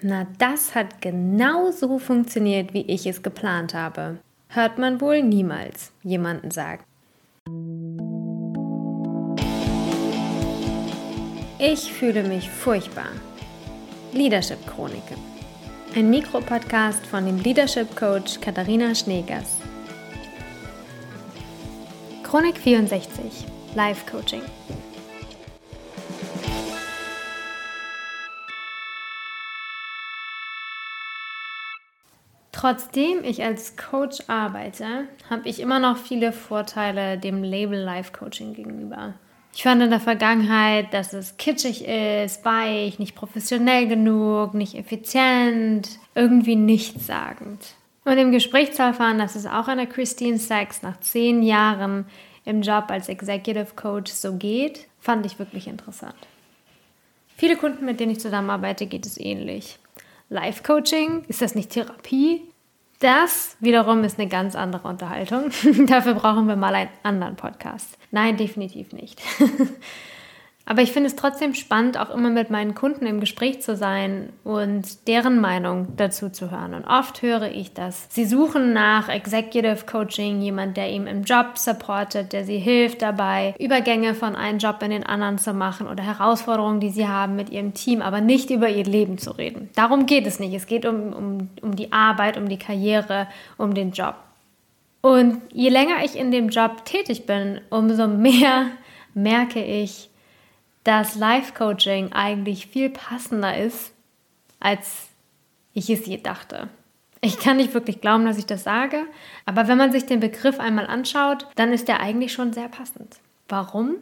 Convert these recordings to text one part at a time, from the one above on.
Na, das hat genau so funktioniert, wie ich es geplant habe. Hört man wohl niemals jemanden sagen. Ich fühle mich furchtbar. Leadership Chroniken. Ein Mikropodcast von dem Leadership Coach Katharina Schneegers. Chronik 64 Live Coaching. Trotzdem ich als Coach arbeite, habe ich immer noch viele Vorteile dem Label Life Coaching gegenüber. Ich fand in der Vergangenheit, dass es kitschig ist, weich, nicht professionell genug, nicht effizient, irgendwie nichtssagend. Und im Gespräch zu erfahren, dass es auch einer Christine Sachs nach zehn Jahren im Job als Executive Coach so geht, fand ich wirklich interessant. Viele Kunden, mit denen ich zusammenarbeite, geht es ähnlich. Life Coaching, ist das nicht Therapie? Das wiederum ist eine ganz andere Unterhaltung. Dafür brauchen wir mal einen anderen Podcast. Nein, definitiv nicht. Aber ich finde es trotzdem spannend, auch immer mit meinen Kunden im Gespräch zu sein und deren Meinung dazu zu hören. Und oft höre ich das. Sie suchen nach Executive Coaching, jemand, der ihm im Job supportet, der sie hilft dabei, Übergänge von einem Job in den anderen zu machen oder Herausforderungen, die sie haben mit ihrem Team, aber nicht über ihr Leben zu reden. Darum geht es nicht. Es geht um, um, um die Arbeit, um die Karriere, um den Job. Und je länger ich in dem Job tätig bin, umso mehr merke ich, dass Life-Coaching eigentlich viel passender ist, als ich es je dachte. Ich kann nicht wirklich glauben, dass ich das sage, aber wenn man sich den Begriff einmal anschaut, dann ist er eigentlich schon sehr passend. Warum?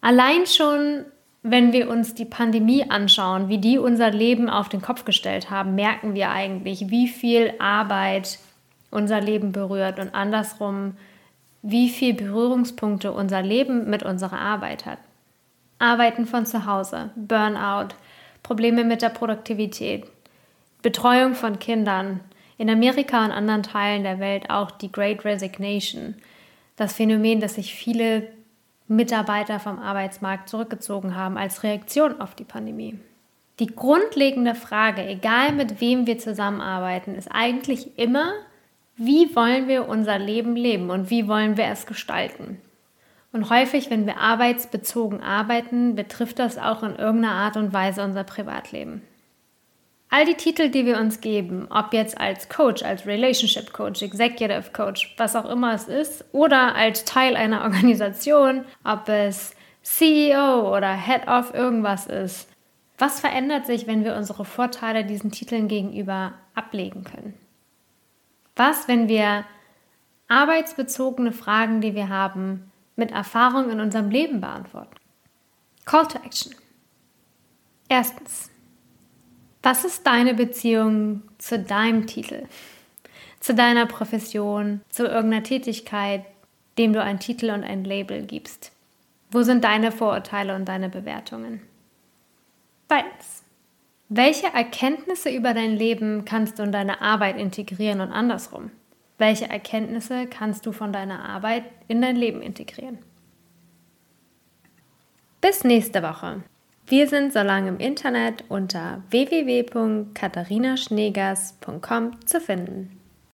Allein schon, wenn wir uns die Pandemie anschauen, wie die unser Leben auf den Kopf gestellt haben, merken wir eigentlich, wie viel Arbeit unser Leben berührt und andersrum, wie viel Berührungspunkte unser Leben mit unserer Arbeit hat. Arbeiten von zu Hause, Burnout, Probleme mit der Produktivität, Betreuung von Kindern, in Amerika und anderen Teilen der Welt auch die Great Resignation, das Phänomen, dass sich viele Mitarbeiter vom Arbeitsmarkt zurückgezogen haben als Reaktion auf die Pandemie. Die grundlegende Frage, egal mit wem wir zusammenarbeiten, ist eigentlich immer, wie wollen wir unser Leben leben und wie wollen wir es gestalten? Und häufig, wenn wir arbeitsbezogen arbeiten, betrifft das auch in irgendeiner Art und Weise unser Privatleben. All die Titel, die wir uns geben, ob jetzt als Coach, als Relationship Coach, Executive Coach, was auch immer es ist, oder als Teil einer Organisation, ob es CEO oder Head of irgendwas ist, was verändert sich, wenn wir unsere Vorteile diesen Titeln gegenüber ablegen können? Was, wenn wir arbeitsbezogene Fragen, die wir haben, mit Erfahrung in unserem Leben beantworten. Call to Action. Erstens. Was ist deine Beziehung zu deinem Titel? Zu deiner Profession, zu irgendeiner Tätigkeit, dem du einen Titel und ein Label gibst? Wo sind deine Vorurteile und deine Bewertungen? Zweitens. Welche Erkenntnisse über dein Leben kannst du in deine Arbeit integrieren und andersrum? Welche Erkenntnisse kannst du von deiner Arbeit in dein Leben integrieren? Bis nächste Woche. Wir sind so lange im Internet unter www.katharinaschneegers.com zu finden.